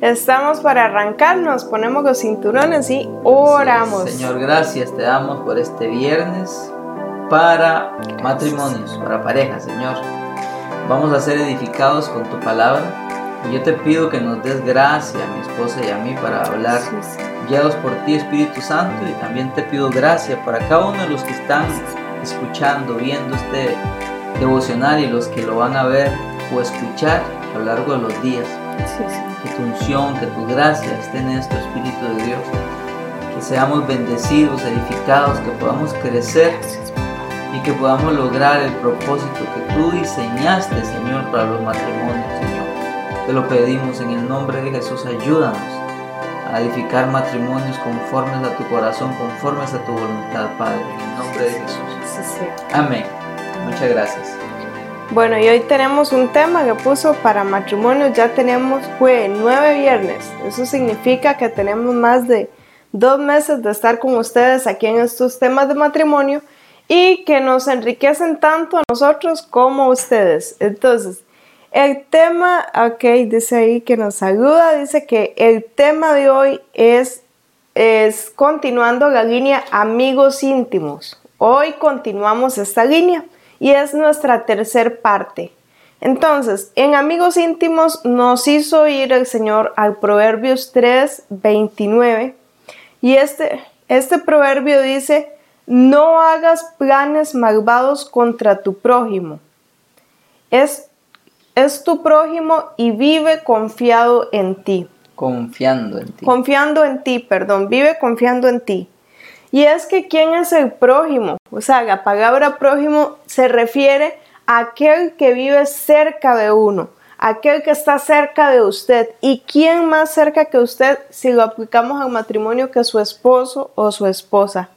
Estamos para arrancarnos, ponemos los cinturones y oramos. Señor, gracias te damos por este viernes para matrimonios, para parejas, Señor. Vamos a ser edificados con tu palabra. Y yo te pido que nos des gracia a mi esposa y a mí para hablar, guiados por ti, Espíritu Santo. Y también te pido gracia para cada uno de los que están escuchando, viendo este devocional y los que lo van a ver o escuchar a lo largo de los días. Que tu unción, que tu gracia esté en esto, Espíritu de Dios. Que seamos bendecidos, edificados, que podamos crecer y que podamos lograr el propósito que tú diseñaste, Señor, para los matrimonios, Señor. Te lo pedimos en el nombre de Jesús, ayúdanos a edificar matrimonios conformes a tu corazón, conformes a tu voluntad, Padre, en el nombre de Jesús. Amén. Muchas gracias. Bueno, y hoy tenemos un tema que puso para matrimonios, ya tenemos, fue nueve viernes, eso significa que tenemos más de dos meses de estar con ustedes aquí en estos temas de matrimonio y que nos enriquecen tanto a nosotros como a ustedes. Entonces, el tema, ok, dice ahí que nos ayuda, dice que el tema de hoy es, es continuando la línea amigos íntimos. Hoy continuamos esta línea y es nuestra tercer parte. Entonces, en amigos íntimos nos hizo ir el Señor al Proverbios 3, 29 y este, este proverbio dice, no hagas planes malvados contra tu prójimo. Es, es tu prójimo y vive confiado en ti. Confiando en ti. Confiando en ti, perdón, vive confiando en ti. Y es que ¿quién es el prójimo? O sea, la palabra prójimo se refiere a aquel que vive cerca de uno, aquel que está cerca de usted. ¿Y quién más cerca que usted si lo aplicamos al matrimonio que su esposo o su esposa?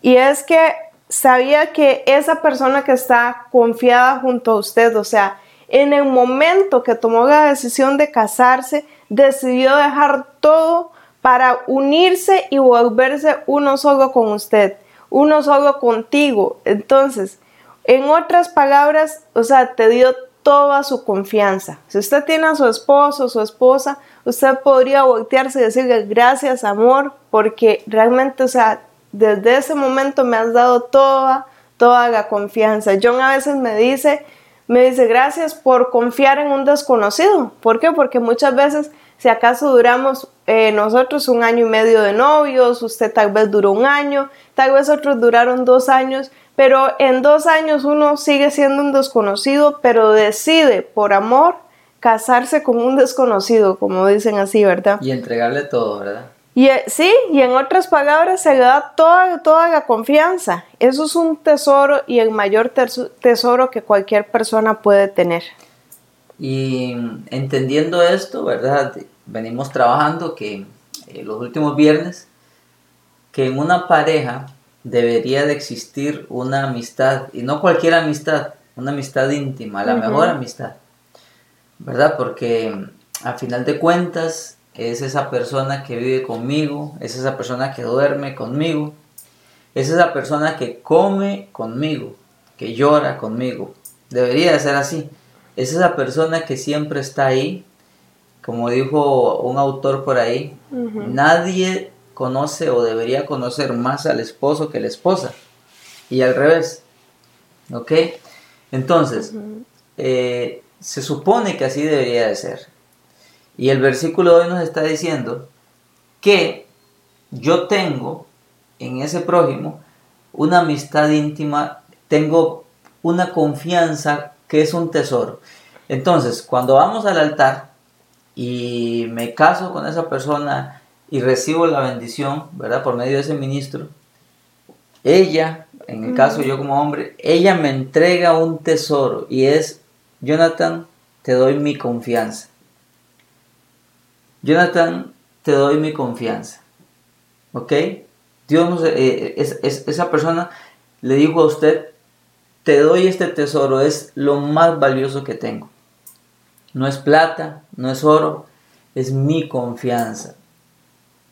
Y es que sabía que esa persona que está confiada junto a usted, o sea, en el momento que tomó la decisión de casarse, decidió dejar todo para unirse y volverse uno solo con usted, uno solo contigo. Entonces, en otras palabras, o sea, te dio toda su confianza. Si usted tiene a su esposo su esposa, usted podría voltearse y decirle gracias amor, porque realmente, o sea, desde ese momento me has dado toda, toda la confianza. John a veces me dice, me dice, gracias por confiar en un desconocido. ¿Por qué? Porque muchas veces, si acaso duramos eh, nosotros un año y medio de novios, usted tal vez duró un año, tal vez otros duraron dos años, pero en dos años uno sigue siendo un desconocido, pero decide por amor casarse con un desconocido, como dicen así, ¿verdad? Y entregarle todo, ¿verdad? Y eh, sí, y en otras palabras se le da toda, toda la confianza. Eso es un tesoro y el mayor tesoro que cualquier persona puede tener. Y entendiendo esto, ¿verdad? Venimos trabajando que eh, los últimos viernes, que en una pareja debería de existir una amistad, y no cualquier amistad, una amistad íntima, la mejor amistad, ¿verdad? Porque a final de cuentas es esa persona que vive conmigo, es esa persona que duerme conmigo, es esa persona que come conmigo, que llora conmigo. Debería de ser así. Es esa persona que siempre está ahí, como dijo un autor por ahí, nadie conoce o debería conocer más al esposo que la esposa. Y al revés. ¿Ok? Entonces, eh, se supone que así debería de ser. Y el versículo de hoy nos está diciendo que yo tengo en ese prójimo una amistad íntima, tengo una confianza que es un tesoro. Entonces, cuando vamos al altar y me caso con esa persona y recibo la bendición, ¿verdad? Por medio de ese ministro, ella, en el caso yo como hombre, ella me entrega un tesoro y es, Jonathan, te doy mi confianza. Jonathan, te doy mi confianza. ¿Ok? Dios eh, esa persona le dijo a usted, te doy este tesoro, es lo más valioso que tengo. No es plata, no es oro, es mi confianza.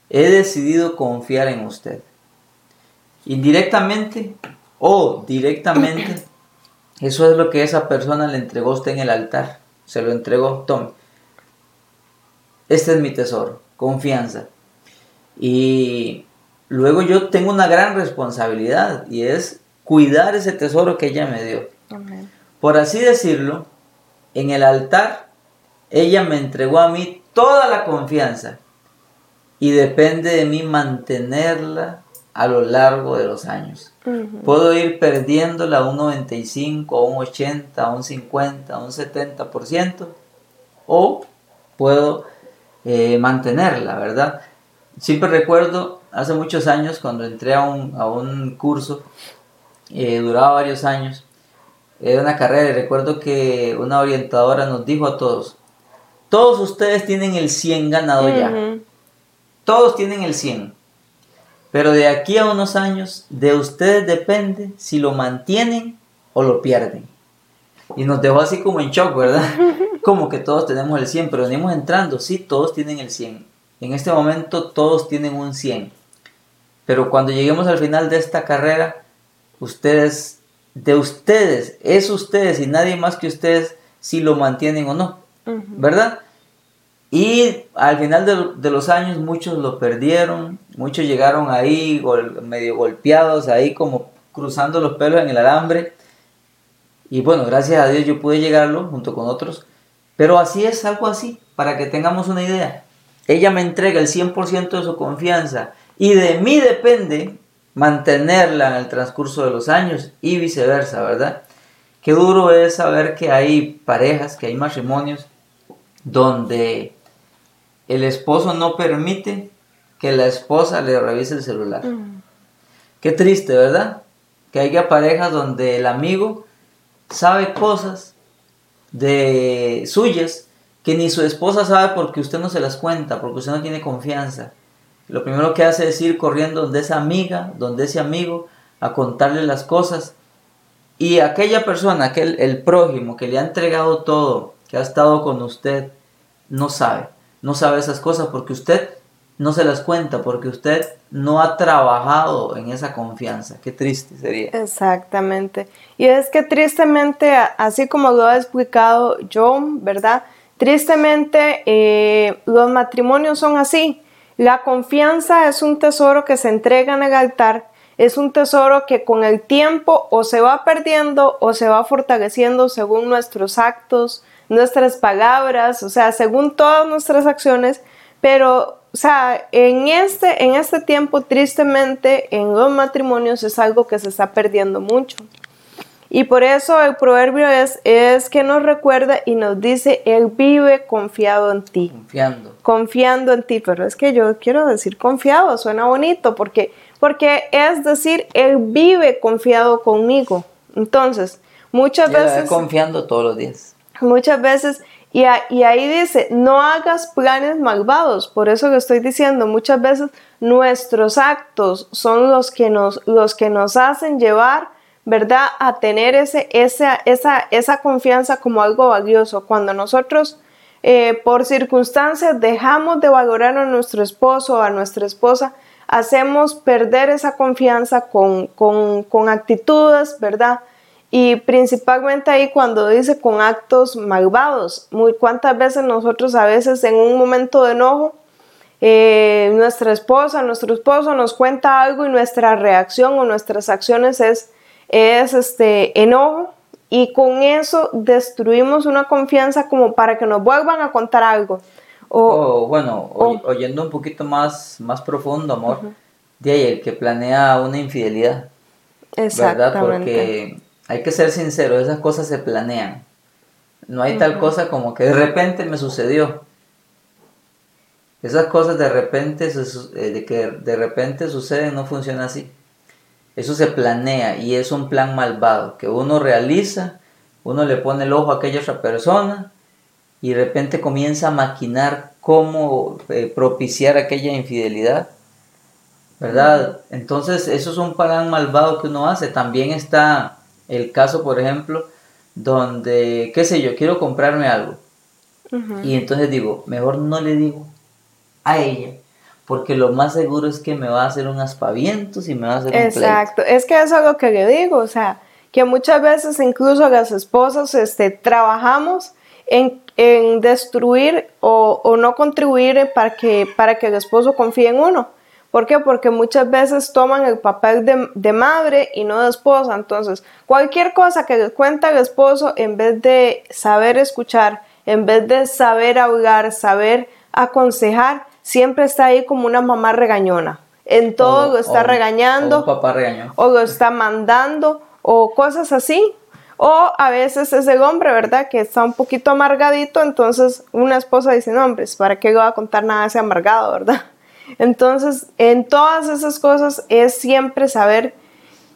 He decidido confiar en usted. indirectamente o directamente, eso es lo que esa persona le entregó a usted en el altar. Se lo entregó, tome. Este es mi tesoro, confianza. Y luego yo tengo una gran responsabilidad y es cuidar ese tesoro que ella me dio. Por así decirlo, en el altar, ella me entregó a mí toda la confianza y depende de mí mantenerla a lo largo de los años. Puedo ir perdiéndola a un 95, a un 80, a un 50, a un 70%, o puedo eh, mantenerla, ¿verdad? Siempre recuerdo hace muchos años cuando entré a un, a un curso, eh, duraba varios años, era una carrera y recuerdo que una orientadora nos dijo a todos, todos ustedes tienen el 100 ganado ya, todos tienen el 100 pero de aquí a unos años, de ustedes depende si lo mantienen o lo pierden. Y nos dejó así como en shock, ¿verdad? Como que todos tenemos el 100, pero venimos entrando, sí, todos tienen el 100. En este momento todos tienen un 100. Pero cuando lleguemos al final de esta carrera, ustedes, de ustedes, es ustedes y nadie más que ustedes si lo mantienen o no, ¿verdad? Y al final de, los años muchos lo perdieron, muchos llegaron ahí medio golpeados, ahí como cruzando los pelos en el alambre. Y bueno, gracias a Dios yo pude llegarlo junto con otros. Pero así es, algo así, para que tengamos una idea. Ella me entrega el 100% de su confianza y de mí depende mantenerla en el transcurso de los años y viceversa, ¿verdad? Qué duro es saber que hay parejas, que hay matrimonios donde el esposo no permite que la esposa le revise el celular. Mm. Qué triste, ¿verdad? Que haya parejas donde el amigo sabe cosas de suyas que ni su esposa sabe porque usted no se las cuenta, porque usted no tiene confianza. Lo primero que hace es ir corriendo donde esa amiga, donde ese amigo, a contarle las cosas. Y aquella persona, aquel, el prójimo que le ha entregado todo, que ha estado con usted, no sabe no sabe esas cosas porque usted no se las cuenta, porque usted no ha trabajado en esa confianza. Qué triste sería. Exactamente. Y es que tristemente, así como lo ha explicado John, ¿verdad? Tristemente eh, los matrimonios son así. La confianza es un tesoro que se entrega en el altar, es un tesoro que con el tiempo o se va perdiendo o se va fortaleciendo según nuestros actos, nuestras palabras, o sea, según todas nuestras acciones, pero, o sea, en este, en este tiempo, tristemente, en los matrimonios es algo que se está perdiendo mucho. Y por eso el proverbio es, es que nos recuerda y nos dice, Él vive confiado en ti. Confiando. Confiando en ti, pero es que yo quiero decir confiado, suena bonito, porque, porque es decir, Él vive confiado conmigo. Entonces, muchas veces... Confiando todos los días muchas veces, y, ahí dice, no hagas planes malvados, por eso que estoy diciendo, muchas veces nuestros actos son los que nos, los que nos hacen llevar, ¿verdad?, a tener ese, esa, esa, esa confianza como algo valioso. Cuando nosotros, eh, por circunstancias, dejamos de valorar a nuestro esposo o a nuestra esposa, hacemos perder esa confianza con, con, con actitudes, ¿verdad?, y principalmente ahí cuando dice con actos malvados, muy cuántas veces nosotros a veces en un momento de enojo, eh, nuestra esposa, nuestro esposo nos cuenta algo y nuestra reacción o nuestras acciones es, es este enojo y con eso destruimos una confianza como para que nos vuelvan a contar algo. O, bueno, oyendo un poquito más, más profundo, amor, de ahí el que planea una infidelidad. Exactamente. ¿Verdad? Porque hay que ser sincero, esas cosas se planean. No hay tal cosa como que de repente me sucedió. Esas cosas de repente, eh, de que de repente suceden, no funciona así. Eso se planea y es un plan malvado que uno realiza, uno le pone el ojo a aquella otra persona y de repente comienza a maquinar cómo eh, propiciar aquella infidelidad. ¿Verdad? Entonces, eso es un plan malvado que uno hace. También está el caso, por ejemplo, donde, qué sé yo, quiero comprarme algo. Y entonces digo, mejor no le digo a ella, porque lo más seguro es que me va a hacer un aspaviento y me va a hacer Exacto. un Exacto, es que eso es lo que le digo, o sea, que muchas veces incluso las esposas este, trabajamos en, en destruir o, o, no contribuir para que, para que el esposo confíe en uno. ¿Por qué? Porque muchas veces toman el papel de, de, madre y no de esposa. Entonces, cualquier cosa que le cuenta el esposo, en vez de saber escuchar, en vez de saber hablar, saber aconsejar, siempre está ahí como una mamá regañona. En todo lo está regañando. O papá regañón. O lo está mandando o cosas así. O a veces es el hombre, ¿verdad? Que está un poquito amargadito, entonces una esposa dice, no, hombre, ¿para qué le va a contar nada ese amargado, verdad? Entonces, en todas esas cosas es siempre saber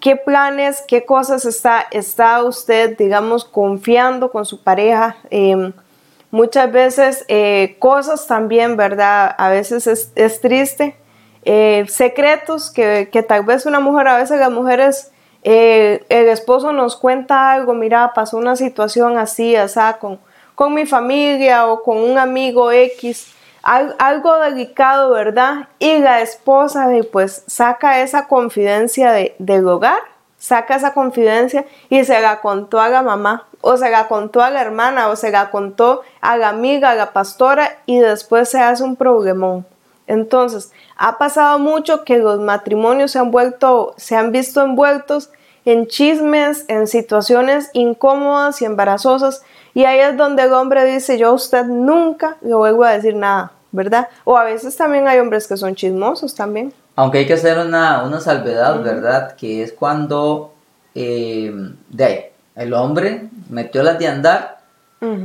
qué planes, qué cosas está, está usted, digamos, confiando con su pareja. Em, muchas veces eh, cosas también, ¿verdad? A veces es, triste. Eh, secretos que, que tal vez una mujer, a veces las mujeres eh, el esposo nos cuenta algo, mira, pasó una situación así, así, con, con mi familia o con un amigo X, algo delicado, ¿verdad? Y la esposa pues saca esa confidencia de, del hogar, saca esa confidencia y se la contó a la mamá, o se la contó a la hermana, o se la contó a la amiga, a la pastora, y después se hace un problemón. Entonces, ha pasado mucho que los matrimonios se han vuelto, se han visto envueltos en chismes, en situaciones incómodas y embarazosas, y ahí es donde el hombre dice, yo a usted nunca le vuelvo a decir nada, ¿verdad? O a veces también hay hombres que son chismosos también. Aunque hay que hacer una, salvedad, ¿verdad? Que es cuando eh, de el hombre metió las de andar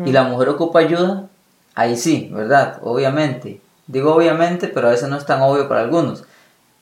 y la mujer ocupa ayuda, ahí sí, ¿verdad? Obviamente. Digo obviamente, pero a veces no es tan obvio para algunos.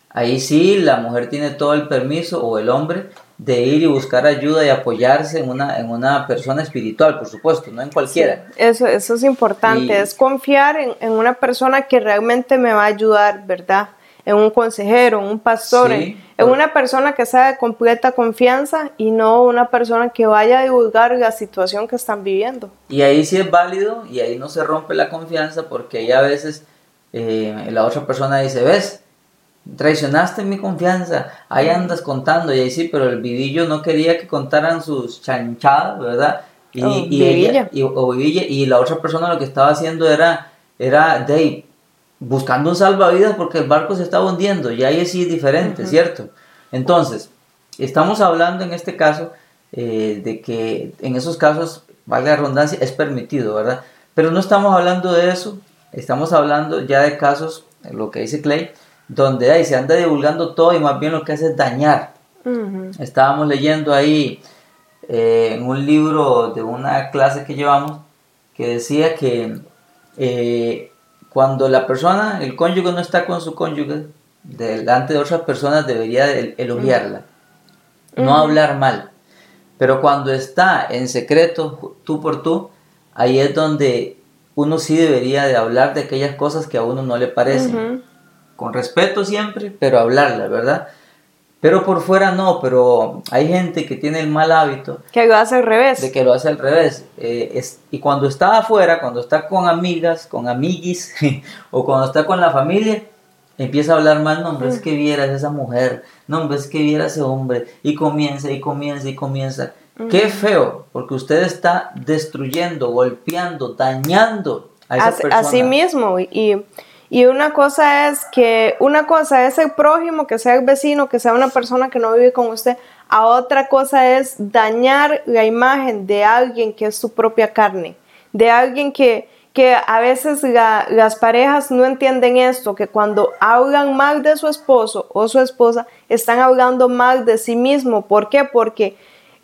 Ahí sí la mujer tiene todo el permiso o el hombre de ir y buscar ayuda y apoyarse en una, en una persona espiritual, por supuesto, no en cualquiera. eso, eso es importante, es confiar en, una persona que realmente me va a ayudar, ¿verdad? En un consejero, en un pastor, en, una persona que sea de completa confianza y no una persona que vaya a divulgar la situación que están viviendo. Y ahí sí es válido y ahí no se rompe la confianza porque ahí a veces eh, la otra persona dice, ves, traicionaste mi confianza, ahí andas contando, y ahí sí, pero el vidillo no quería que contaran sus chanchadas, ¿verdad? Y, y, ella, y, o y la otra persona lo que estaba haciendo era, era de, buscando un salvavidas porque el barco se estaba hundiendo, y ahí sí es diferente, ¿cierto? Entonces, estamos hablando en este caso eh, de que en esos casos, valga la redundancia, es permitido, ¿verdad? Pero no estamos hablando de eso, estamos hablando ya de casos, lo que dice Clay, donde ahí se anda divulgando todo y más bien lo que hace es dañar. Estábamos leyendo ahí eh, en un libro de una clase que llevamos que decía que eh, cuando la persona, el cónyuge no está con su cónyuge, delante de otras personas debería elogiarla, no hablar mal. Pero cuando está en secreto, tú por tú, ahí es donde uno sí debería de hablar de aquellas cosas que a uno no le parecen con respeto siempre, pero hablarla, ¿verdad? Pero por fuera no, pero hay gente que tiene el mal hábito. Que lo hace al revés. De que lo hace al revés. Eh, es, y cuando está afuera, cuando está con amigas, con amiguis, o cuando está con la familia, empieza a hablar mal, no, es que vieras esa mujer, no, es que vieras ese hombre, y comienza, y comienza, y comienza. Qué feo, porque usted está destruyendo, golpeando, dañando a esa persona. A sí mismo, y y una cosa es que, una cosa es el prójimo, que sea el vecino, que sea una persona que no vive con usted. A otra cosa es dañar la imagen de alguien que es su propia carne, de alguien que, que a veces las parejas no entienden esto, que cuando hablan mal de su esposo o su esposa, están hablando mal de sí mismo. ¿Por qué? Porque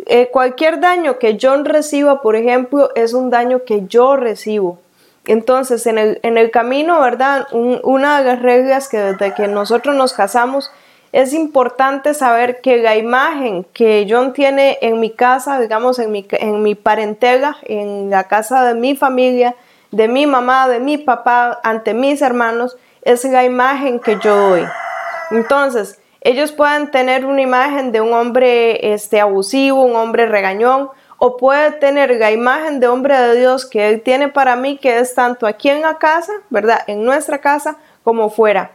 eh, cualquier daño que yo reciba, por ejemplo, es un daño que yo recibo. Entonces, en el, camino, ¿verdad? una de las reglas que desde que nosotros nos casamos es importante saber que la imagen que John tiene en mi casa, digamos, en mi, en mi parentela, en la casa de mi familia, de mi mamá, de mi papá, ante mis hermanos, es la imagen que yo doy. Entonces, ellos pueden tener una imagen de un hombre este, abusivo, un hombre regañón, o puede tener la imagen de hombre de Dios que Él tiene para mí, que es tanto aquí en la casa, ¿verdad? En nuestra casa, como fuera.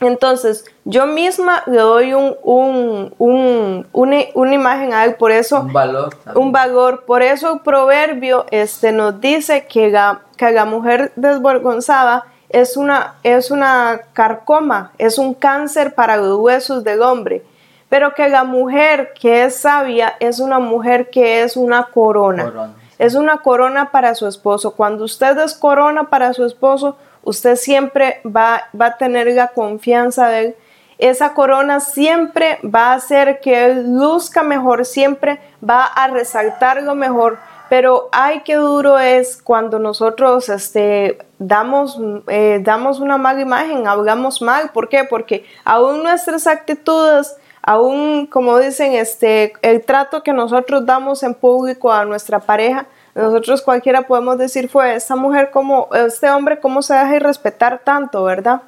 Entonces, yo misma le doy un, un, un, una, imagen a él, por eso... Un valor. Un valor. Por eso el proverbio este, nos dice que la, que la mujer desvergonzada es una, es una carcoma, es un cáncer para los huesos del hombre. Pero que la mujer que es sabia es una mujer que es una corona. corona. Es una corona para su esposo. Cuando usted es corona para su esposo, usted siempre va, va a tener la confianza de él. Esa corona siempre va a hacer que él luzca mejor, siempre va a resaltar lo mejor. Pero ay, qué duro es cuando nosotros este, damos, eh, damos una mala imagen, hablamos mal. ¿Por qué? Porque aún nuestras actitudes, aún como dicen, este, el trato que nosotros damos en público a nuestra pareja, nosotros cualquiera podemos decir fue esta mujer como, este hombre cómo se deja respetar tanto, ¿verdad?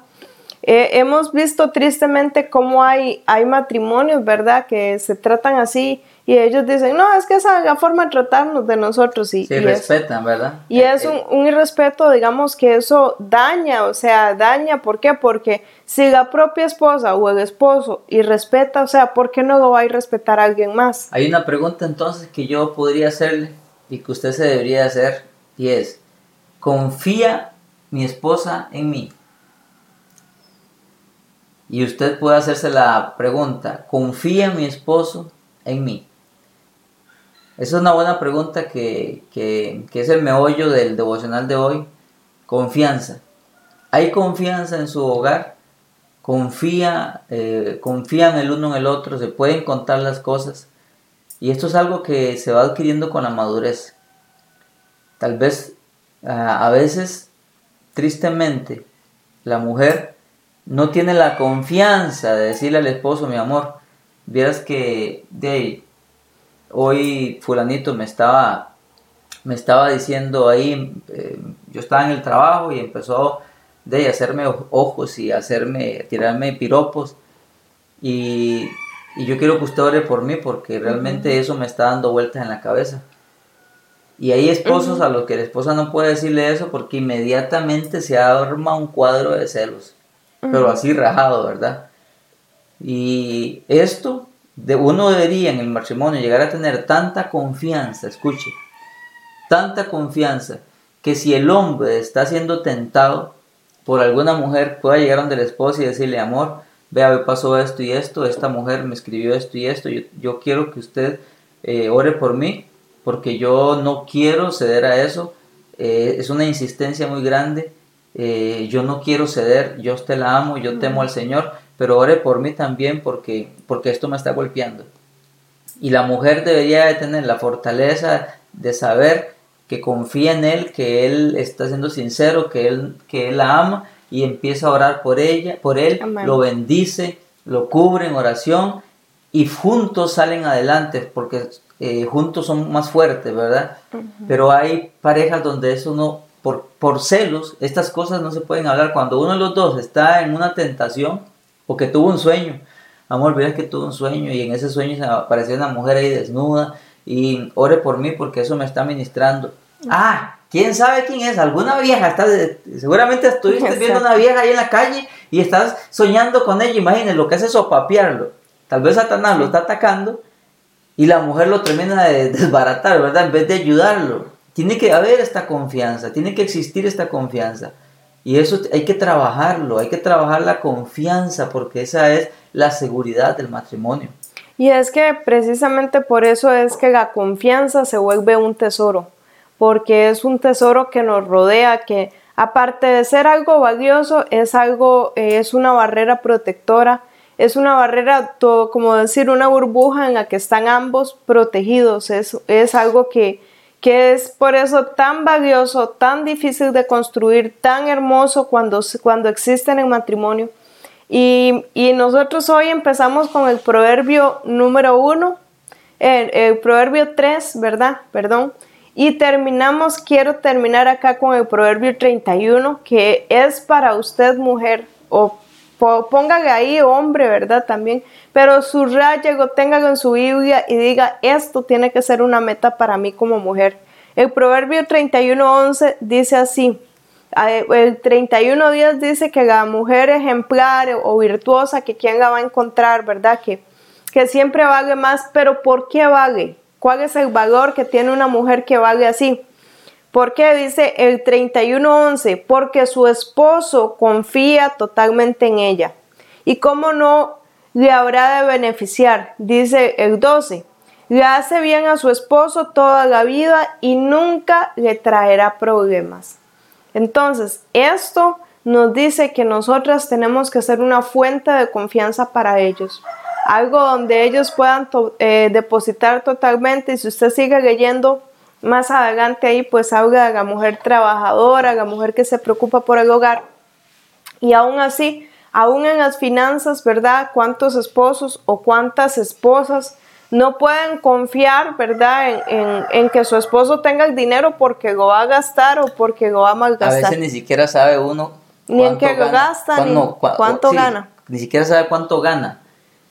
Eh, hemos visto tristemente cómo hay, hay matrimonios, ¿verdad? Que se tratan así y ellos dicen, no, es que esa es la forma de tratarnos de nosotros. Y, sí, respetan, ¿verdad? Y es un, un, irrespeto, digamos, que eso daña, o sea, daña, ¿por qué? Porque si la propia esposa o el esposo y respeta, o sea, ¿por qué no lo va a respetar a alguien más? Hay una pregunta entonces que yo podría hacerle y que usted se debería hacer y es, ¿confía mi esposa en mí? Y usted puede hacerse la pregunta, ¿confía mi esposo en mí? Esa es una buena pregunta que, es el meollo del devocional de hoy. Confianza. ¿Hay confianza en su hogar? Confía, eh, confían el uno en el otro, se pueden contar las cosas. Y esto es algo que se va adquiriendo con la madurez. Tal vez a veces, tristemente, la mujer no tiene la confianza de decirle al esposo, mi amor, vieras que de hoy fulanito me estaba, me estaba diciendo ahí, eh, yo estaba en el trabajo y empezó de hacerme ojos y hacerme, tirarme piropos y y yo quiero que usted ore por mí porque realmente eso me está dando vueltas en la cabeza. Y hay esposos a los que la esposa no puede decirle eso porque inmediatamente se arma un cuadro de celos, pero así rajado, ¿verdad? Y esto, de uno debería en el matrimonio llegar a tener tanta confianza, escuche, tanta confianza, que si el hombre está siendo tentado por alguna mujer, pueda llegar donde la esposa y decirle, amor, vea, me pasó esto y esto, esta mujer me escribió esto y esto, yo, quiero que usted eh, ore por mí, porque yo no quiero ceder a eso, eh, es una insistencia muy grande, eh, yo no quiero ceder, yo usted la amo, yo temo al Señor, pero ore por mí también porque, porque esto me está golpeando. Y la mujer debería de tener la fortaleza de saber que confía en Él, que Él está siendo sincero, que Él, que él la ama y empieza a orar por ella, por él, lo bendice, lo cubre en oración y juntos salen adelante porque eh, juntos son más fuertes, ¿verdad? Pero hay parejas donde eso no, por, por celos, estas cosas no se pueden hablar. Cuando uno de los dos está en una tentación o que tuvo un sueño, amor, mira que tuvo un sueño y en ese sueño se apareció una mujer ahí desnuda y ore por mí porque eso me está ministrando. Ah, ¿Quién sabe quién es? Alguna vieja. Estás, seguramente estuviste viendo una vieja ahí en la calle y estás soñando con ella. Imagínense lo que hace es sopapearlo. Tal vez Satanás lo está atacando y la mujer lo termina de desbaratar, ¿verdad? En vez de ayudarlo. Tiene que haber esta confianza, tiene que existir esta confianza. Y eso hay que trabajarlo, hay que trabajar la confianza porque esa es la seguridad del matrimonio. Y es que precisamente por eso es que la confianza se vuelve un tesoro porque es un tesoro que nos rodea, que aparte de ser algo valioso, es algo, eh, es una barrera protectora, es una barrera, todo, como decir, una burbuja en la que están ambos protegidos, es, es algo que, que es por eso tan valioso, tan difícil de construir, tan hermoso cuando, cuando existe en matrimonio. Y, y nosotros hoy empezamos con el proverbio número uno, el, el proverbio tres, ¿verdad? Perdón. Y terminamos, quiero terminar acá con el Proverbio 31, que es para usted mujer, o póngale ahí hombre, ¿verdad? También, pero subrayelo, téngalo en su Biblia y diga, esto tiene que ser una meta para mí como mujer. El Proverbio 31, 11 dice así, El 31 días dice que la mujer ejemplar o virtuosa, que quien la va a encontrar, ¿verdad? Que, que siempre vale más, pero ¿por qué vale? ¿Cuál es el valor que tiene una mujer que vale así? ¿Por qué? Dice el 31.11, porque su esposo confía totalmente en ella. ¿Y cómo no le habrá de beneficiar? Dice el 12, le hace bien a su esposo toda la vida y nunca le traerá problemas. Entonces, esto nos dice que nosotras tenemos que ser una fuente de confianza para ellos, algo donde ellos puedan eh, depositar totalmente. Y si usted sigue leyendo más adelante ahí, pues habla de la mujer trabajadora, la mujer que se preocupa por el hogar. Y aún así, aún en las finanzas, ¿verdad? ¿Cuántos esposos o cuántas esposas no pueden confiar, ¿verdad?, en, que su esposo tenga el dinero porque lo va a gastar o porque lo va a malgastar. A veces ni siquiera sabe uno. Ni en qué lo gasta, ni cuánto gana. Ni siquiera sabe cuánto gana,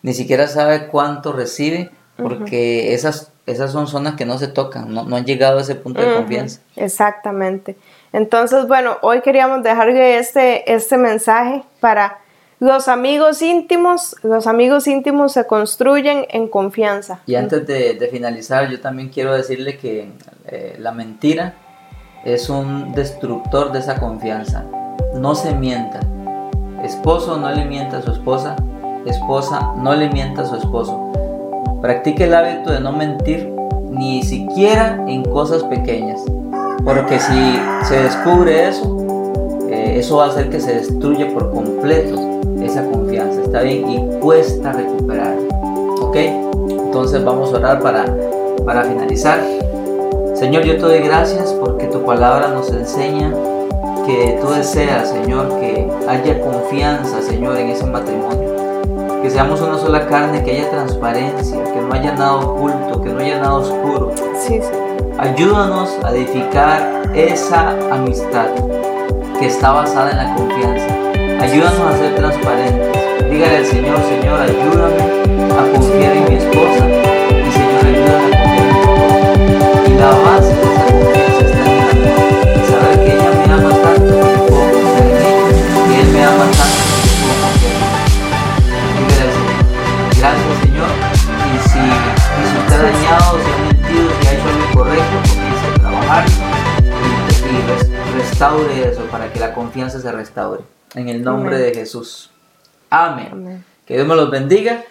ni siquiera sabe cuánto recibe, porque esas, esas son zonas que no se tocan, no, han llegado a ese punto de confianza. Exactamente. Entonces, bueno, hoy queríamos dejarle este, este mensaje para los amigos íntimos, los amigos íntimos se construyen en confianza. Y antes de, finalizar, yo también quiero decirle que eh, la mentira es un destructor de esa confianza. No se mienta. Esposo no le mienta a su esposa, esposa no le mienta a su esposo. Practique el hábito de no mentir ni siquiera en cosas pequeñas. Porque si se descubre eso, eh, eso va a hacer que se destruya por completo esa confianza, ¿está bien? Y cuesta recuperar, ¿ok? Entonces vamos a orar para, para finalizar. Señor, yo te doy gracias porque tu palabra nos enseña que tú deseas, Señor, que haya confianza, Señor, en ese matrimonio. Que seamos una sola carne, que haya transparencia, que no haya nada oculto, que no haya nada oscuro. Sí, Ayúdanos a edificar esa amistad que está basada en la confianza Ayúdanos a ser transparentes. Dígale al Señor, Señor, ayúdame a confiar en mi esposa. Y Señor, ayúdame a confiar en mi esposa. Y la base de esa confianza está en mí. Saber que ella me ama tanto que puedo confiar en. Que Él me ama tanto que puedo confiar él. Dígale al Señor. Gracias, Señor. Y si, si usted ha dañado, si ha mentido, si ha hecho algo incorrecto, comience a trabajar y restaure eso para que la confianza se restaure. En el nombre de Jesús. Amén. Que Dios me los bendiga.